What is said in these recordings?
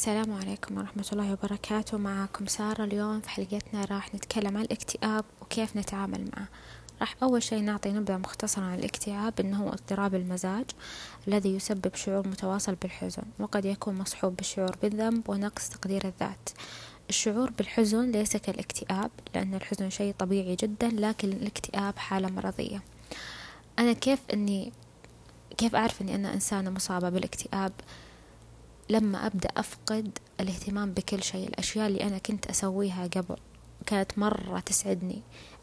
السلام عليكم ورحمة الله وبركاته. معكم سارة اليوم في حلقتنا راح نتكلم عن الاكتئاب وكيف نتعامل معه. راح أول شي نعطي نبذة مختصرة عن الاكتئاب إنه هو اضطراب المزاج الذي يسبب شعور متواصل بالحزن وقد يكون مصحوب بالشعور بالذنب ونقص تقدير الذات. الشعور بالحزن ليس كالاكتئاب لأن الحزن شيء طبيعي جدا لكن الاكتئاب حالة مرضية. أنا كيف إني كيف أعرف إني أنا إنسانة مصابة بالاكتئاب؟ لما أبدأ أفقد الاهتمام بكل شيء. الأشياء اللي أنا كنت أسويها قبل كانت مرة تسعدني.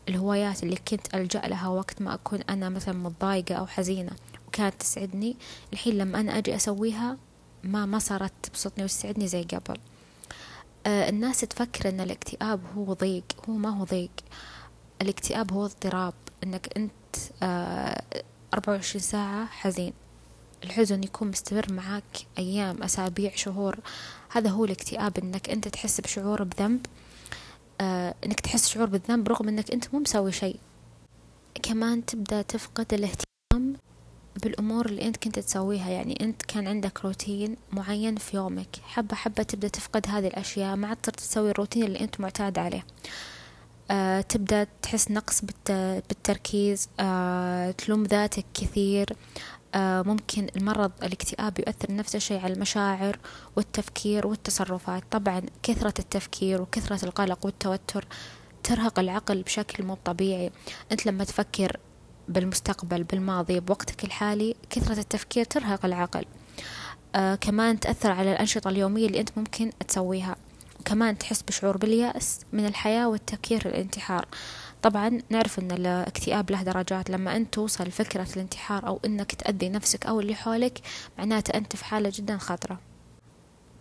الهوايات اللي كنت ألجأ لها وقت ما أكون أنا مثلا متضايقة أو حزينة وكانت تسعدني. الحين لما أنا أجي أسويها ما ما صارت تبسطني وتسعدني زي قبل. آه الناس تفكر أن الاكتئاب هو ضيق. هو ما هو ضيق. الاكتئاب هو اضطراب. أنك أنت آه أربعة وعشرين ساعة حزين. الحزن يكون مستمر معاك أيام أسابيع شهور. هذا هو الاكتئاب إنك أنت تحس بشعور بذنب. آه إنك تحس شعور بالذنب رغم إنك أنت مو مسوي شيء. كمان تبدأ تفقد الاهتمام بالأمور اللي أنت كنت تسويها. يعني أنت كان عندك روتين معين في يومك. حبة حبة تبدأ تفقد هذه الأشياء. ما عاد تسوي الروتين اللي أنت معتاد عليه. آه تبدأ تحس نقص بالتركيز. آه تلوم ذاتك كثير. ممكن المرض الاكتئاب يؤثر نفس الشيء على المشاعر والتفكير والتصرفات. طبعا كثرة التفكير وكثرة القلق والتوتر ترهق العقل بشكل مو طبيعي. أنت لما تفكر بالمستقبل بالماضي بوقتك الحالي كثرة التفكير ترهق العقل. آه كمان تأثر على الأنشطة اليومية اللي أنت ممكن تسويها. كمان تحس بشعور باليأس من الحياة والتفكير الانتحار طبعا نعرف إن الاكتئاب له درجات. لما أنت توصل لفكرة الانتحار أو إنك تأذي نفسك أو اللي حولك معناته أنت في حالة جدا خطرة.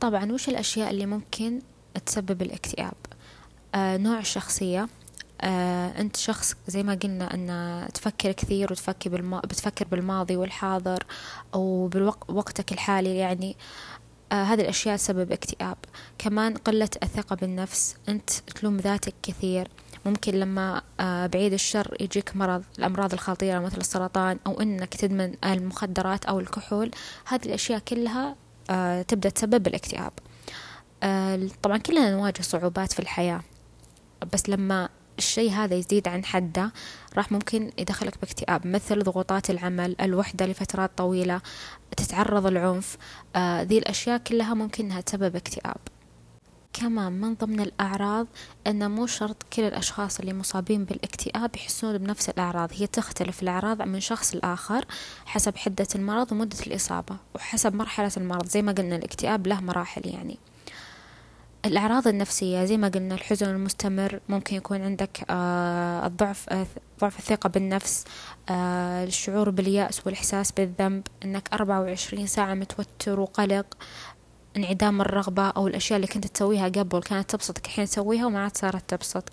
طبعا وش الأشياء اللي ممكن تسبب الاكتئاب؟ آه نوع الشخصية. آه أنت شخص زي ما قلنا أن تفكر كثير وتفكر بالما... بتفكر بالماضي والحاضر بوقتك الحالي يعني. آه هذه الأشياء تسبب اكتئاب. كمان قلة الثقة بالنفس. أنت تلوم ذاتك كثير. ممكن لما آه، بعيد الشر يجيك مرض الأمراض الخطيرة مثل السرطان أو أنك تدمن المخدرات أو الكحول هذه الأشياء كلها آه، تبدأ تسبب الاكتئاب. آه، طبعا كلنا نواجه صعوبات في الحياة بس لما الشيء هذا يزيد عن حده راح ممكن يدخلك باكتئاب مثل ضغوطات العمل الوحدة لفترات طويلة تتعرض العنف ذي الأشياء كلها ممكن أنها تسبب اكتئاب. كمان من ضمن الأعراض أن مو شرط كل الأشخاص اللي مصابين بالاكتئاب يحسون بنفس الأعراض هي تختلف الأعراض من شخص لآخر حسب حدة المرض ومدة الإصابة وحسب مرحلة المرض زي ما قلنا الاكتئاب له مراحل يعني. الأعراض النفسية زي ما قلنا الحزن المستمر ممكن يكون عندك آه الضعف آه ضعف الثقة بالنفس آه الشعور باليأس والإحساس بالذنب أنك أربعة وعشرين ساعة متوتر وقلق انعدام الرغبة أو الأشياء اللي كنت تسويها قبل كانت تبسطك الحين تسويها وما عاد صارت تبسطك.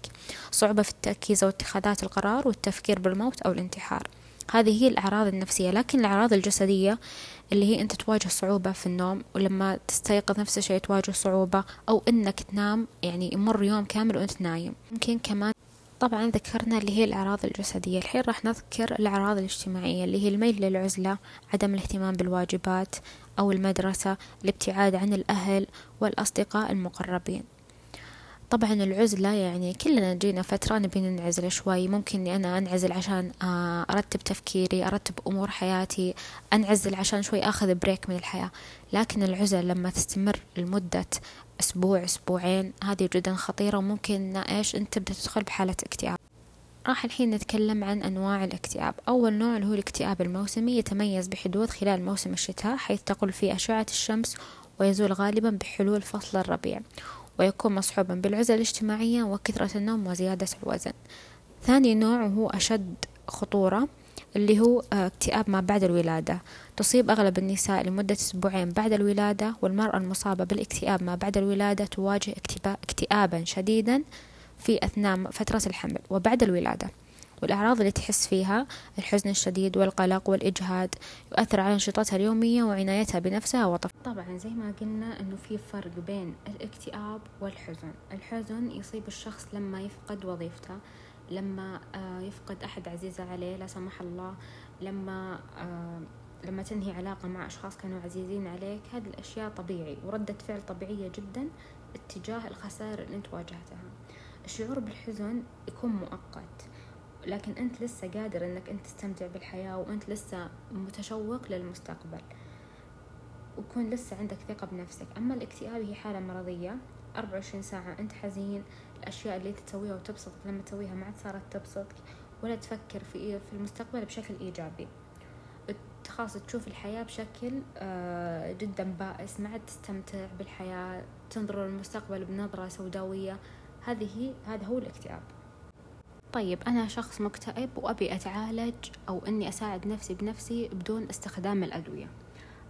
صعوبة في التركيز أو اتخاذات القرار والتفكير بالموت أو الانتحار. هذه هي الأعراض النفسية لكن الأعراض الجسدية اللي هي أنت تواجه صعوبة في النوم ولما تستيقظ نفس الشيء تواجه صعوبة أو أنك تنام يعني يمر يوم كامل وأنت نايم. ممكن كمان طبعا ذكرنا اللي هي الأعراض الجسدية. الحين راح نذكر الأعراض الاجتماعية اللي هي الميل للعزلة عدم الاهتمام بالواجبات أو المدرسة الابتعاد عن الأهل والأصدقاء المقربين. طبعا العزلة يعني كلنا جينا فترة نبي ننعزل شوي. ممكن إني أنا أنعزل عشان آه، أرتب تفكيري أرتب أمور حياتي أنعزل عشان شوي أخذ بريك من الحياة. لكن العزلة لما تستمر لمدة أسبوع أسبوعين هذه جدا خطيرة. وممكن إيش أنت تدخل بحالة اكتئاب. راح الحين نتكلم عن أنواع الاكتئاب. أول نوع اللي هو الاكتئاب الموسمي يتميز بحدوث خلال موسم الشتاء حيث تقل فيه أشعة الشمس ويزول غالبا بحلول فصل الربيع ويكون مصحوبا بالعزلة الاجتماعية وكثرة النوم وزيادة الوزن. ثاني نوع هو أشد خطورة اللي هو اكتئاب ما بعد الولادة. تصيب أغلب النساء لمدة أسبوعين بعد الولادة والمرأة المصابة بالاكتئاب ما بعد الولادة تواجه اكتئابا شديدا في أثناء فترة الحمل وبعد الولادة. والأعراض اللي تحس فيها الحزن الشديد والقلق والإجهاد يؤثر على أنشطتها اليومية وعنايتها بنفسها وطف. طبعا زي ما قلنا أنه في فرق بين الاكتئاب والحزن. الحزن يصيب الشخص لما يفقد وظيفته لما آه، يفقد أحد عزيز عليه لا سمح الله لما آه، لما تنهي علاقة مع أشخاص كانوا عزيزين عليك. هذه الأشياء طبيعي وردة فعل طبيعية جدا اتجاه الخسائر اللي أنت واجهتها. الشعور بالحزن يكون مؤقت لكن أنت لسه قادر أنك أنت تستمتع بالحياة وأنت لسه متشوق للمستقبل ويكون لسه عندك ثقة بنفسك. أما الاكتئاب هي حالة مرضية أربعة وعشرين ساعة أنت حزين الأشياء اللي أنت تسويها وتبسطك لما تسويها ما عاد صارت تبسطك ولا تفكر في في المستقبل بشكل إيجابي. خلاص تشوف الحياة بشكل آه، جدا بائس ما عاد تستمتع بالحياة تنظر للمستقبل بنظرة سوداوية هذه هذا هو الاكتئاب. طيب أنا شخص مكتئب وأبي أتعالج أو إني أساعد نفسي بنفسي بدون استخدام الأدوية.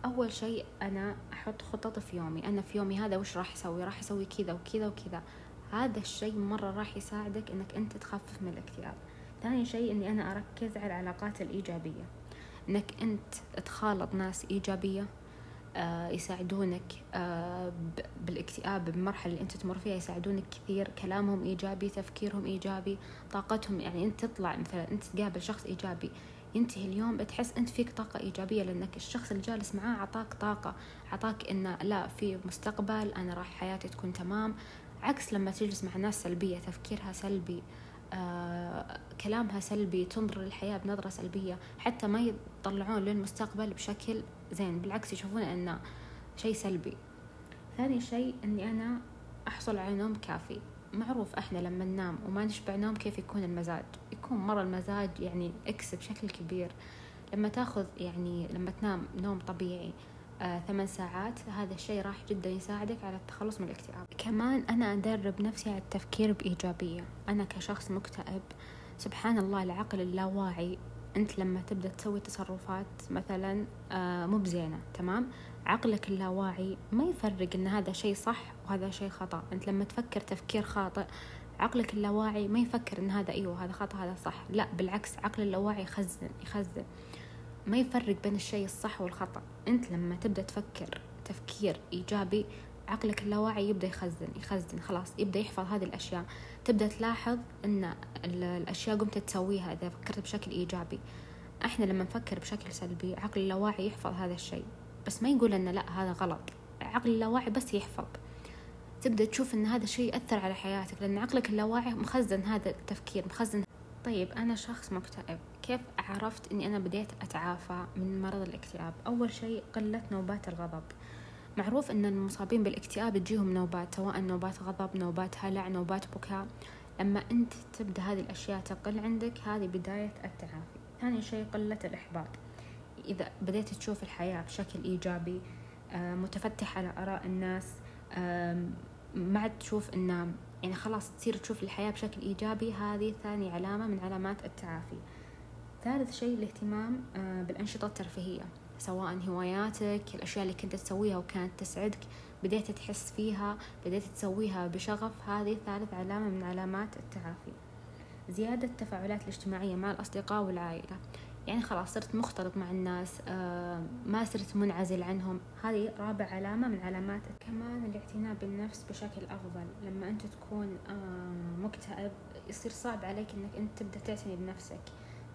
أول شيء أنا أحط خطط في يومي. أنا في يومي هذا وش راح أسوي؟ راح أسوي كذا وكذا وكذا. هذا الشيء مرة راح يساعدك إنك أنت تخفف من الاكتئاب. ثاني شيء إني أنا أركز على العلاقات الإيجابية. إنك أنت تخالط ناس إيجابية. يساعدونك آه بالاكتئاب بالمرحلة اللي أنت تمر فيها يساعدونك كثير كلامهم إيجابي تفكيرهم إيجابي طاقتهم يعني أنت تطلع مثلا أنت تقابل شخص إيجابي ينتهي اليوم بتحس أنت فيك طاقة إيجابية لأنك الشخص اللي جالس معاه عطاك طاقة عطاك إنه لا في مستقبل أنا راح حياتي تكون تمام. عكس لما تجلس مع ناس سلبية تفكيرها سلبي آه، كلامها سلبي تنظر للحياة بنظرة سلبية حتى ما يطلعون للمستقبل بشكل زين بالعكس يشوفون أنه شيء سلبي. ثاني شيء أني أنا أحصل على نوم كافي. معروف إحنا لما ننام وما نشبع نوم كيف يكون المزاج؟ يكون مرة المزاج يعني إكس بشكل كبير. لما تأخذ يعني لما تنام نوم طبيعي آه ثمان ساعات هذا الشيء راح جدا يساعدك على التخلص من الاكتئاب. كمان أنا أدرب نفسي على التفكير بإيجابية. أنا كشخص مكتئب سبحان الله العقل اللاواعي أنت لما تبدأ تسوي تصرفات مثلا آه مو بزينة تمام؟ عقلك اللاواعي ما يفرق إن هذا شيء صح وهذا شيء خطأ. أنت لما تفكر تفكير خاطئ عقلك اللاواعي ما يفكر إن هذا إيوه هذا خطأ هذا صح. لا بالعكس عقل اللاواعي يخزن يخزن. ما يفرق بين الشيء الصح والخطأ. أنت لما تبدأ تفكر تفكير إيجابي عقلك اللاواعي يبدأ يخزن يخزن خلاص يبدأ يحفظ هذه الأشياء. تبدأ تلاحظ أن الأشياء قمت تسويها إذا فكرت بشكل إيجابي. إحنا لما نفكر بشكل سلبي عقل اللاواعي يحفظ هذا الشيء. بس ما يقول أن لا هذا غلط. عقل اللاواعي بس يحفظ. تبدأ تشوف أن هذا الشيء يأثر على حياتك لأن عقلك اللاواعي مخزن هذا التفكير مخزن. طيب أنا شخص مكتئب. كيف عرفت أني أنا بديت أتعافى من مرض الاكتئاب؟ أول شيء قلة نوبات الغضب. معروف أن المصابين بالاكتئاب تجيهم نوبات سواء نوبات غضب نوبات هلع نوبات بكاء. لما أنت تبدأ هذه الأشياء تقل عندك هذه بداية التعافي. ثاني شيء قلة الإحباط. إذا بديت تشوف الحياة بشكل إيجابي آه، متفتح على آراء الناس ما عاد تشوف إن يعني خلاص تصير تشوف الحياة بشكل إيجابي هذه ثاني علامة من علامات التعافي. ثالث شيء الاهتمام آه، بالأنشطة الترفيهية. سواء هواياتك الأشياء اللي كنت تسويها وكانت تسعدك بديت تحس فيها بديت تسويها بشغف هذه ثالث علامة من علامات التعافي. زيادة التفاعلات الاجتماعية مع الأصدقاء والعائلة. يعني خلاص صرت مختلط مع الناس آه ما صرت منعزل عنهم. هذه رابع علامة من علامات كمان الاعتناء بالنفس بشكل أفضل. لما أنت تكون آه مكتئب يصير صعب عليك أنك أنت تبدأ تعتني بنفسك.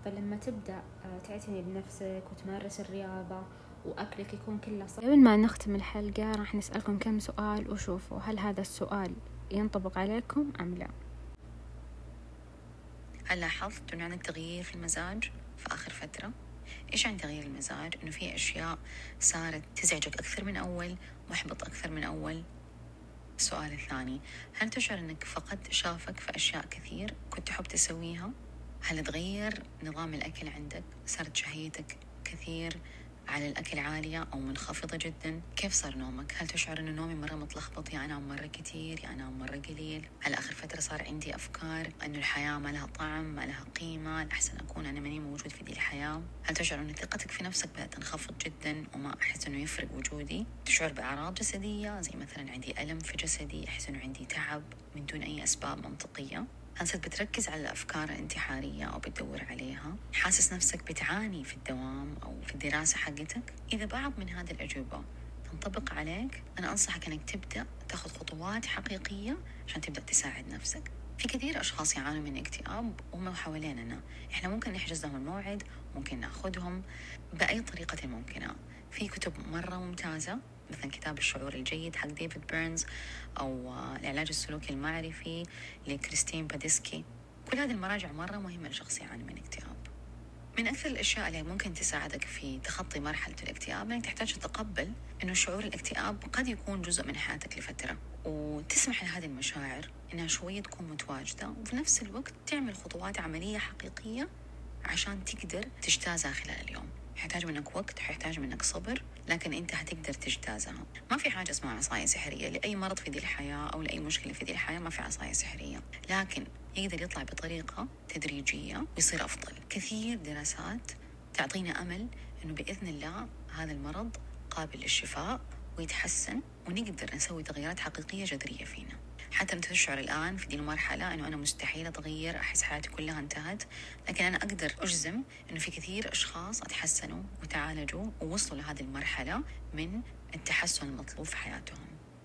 فلما تبدأ آه تعتني بنفسك وتمارس الرياضة وأكلك يكون كله صح قبل ما نختم الحلقة راح نسألكم كم سؤال وشوفوا هل هذا السؤال ينطبق عليكم أم لا؟ هل لاحظت أنه عندك تغيير في المزاج في آخر فترة؟ إيش عن تغيير المزاج؟ إنه في أشياء صارت تزعجك أكثر من أول محبط أكثر من أول؟ السؤال الثاني هل تشعر أنك فقدت شغفك في أشياء كثير كنت تحب تسويها؟ هل تغير نظام الأكل عندك؟ صارت شهيتك كثير على الأكل عالية أو منخفضة جدا؟ كيف صار نومك؟ هل تشعر أن نومي مرة متلخبط؟ يا أنام مرة كثير يا أنام مرة قليل؟ هل آخر فترة صار عندي أفكار أنه الحياة ما لها طعم ما لها قيمة؟ الأحسن أكون أنا ماني موجود في دي الحياة؟ هل تشعر أن ثقتك في نفسك بدأت تنخفض جدا وما أحس أنه يفرق وجودي؟ تشعر بأعراض جسدية؟ زي مثلا عندي ألم في جسدي أحس أنه عندي تعب من دون أي أسباب منطقية؟ صرت بتركز على الأفكار الانتحارية أو بتدور عليها؟ حاسس نفسك بتعاني في الدوام أو في الدراسة حقتك؟ إذا بعض من هذه الأجوبة تنطبق عليك أنا أنصحك أنك تبدأ تاخذ خطوات حقيقية عشان تبدأ تساعد نفسك. في كثير أشخاص يعانوا من اكتئاب وهم حواليننا. إحنا ممكن نحجز لهم الموعد ممكن نأخذهم بأي طريقة ممكنة. في كتب مرة ممتازة مثلا كتاب الشعور الجيد حق ديفيد بيرنز أو العلاج السلوكي المعرفي لكريستين باديسكي. كل هذه المراجع مرة مهمة لشخص يعاني من اكتئاب. من أكثر الأشياء اللي ممكن تساعدك في تخطي مرحلة الاكتئاب إنك تحتاج تتقبل إنه شعور الاكتئاب قد يكون جزء من حياتك لفترة. وتسمح لهذه المشاعر إنها شوية تكون متواجدة وفي نفس الوقت تعمل خطوات عملية حقيقية عشان تقدر تجتازها خلال اليوم. حيحتاج منك وقت حيحتاج منك صبر لكن أنت حتقدر تجتازها. ما في حاجة اسمها عصاية سحرية. لأي مرض في ذي الحياة أو لأي مشكلة في ذي الحياة ما في عصاية سحرية. لكن يقدر يطلع بطريقة تدريجية ويصير أفضل. كثير دراسات تعطينا أمل إنه بإذن الله هذا المرض قابل للشفاء ويتحسن ونقدر نسوي تغييرات حقيقية جذرية فينا. حتى انت تشعر الآن في دي المرحلة إنه أنا مستحيل أتغير أحس حياتي كلها انتهت. لكن أنا أقدر أجزم إنه في كثير أشخاص أتحسنوا وتعالجوا ووصلوا لهذه المرحلة من التحسن المطلوب في حياتهم.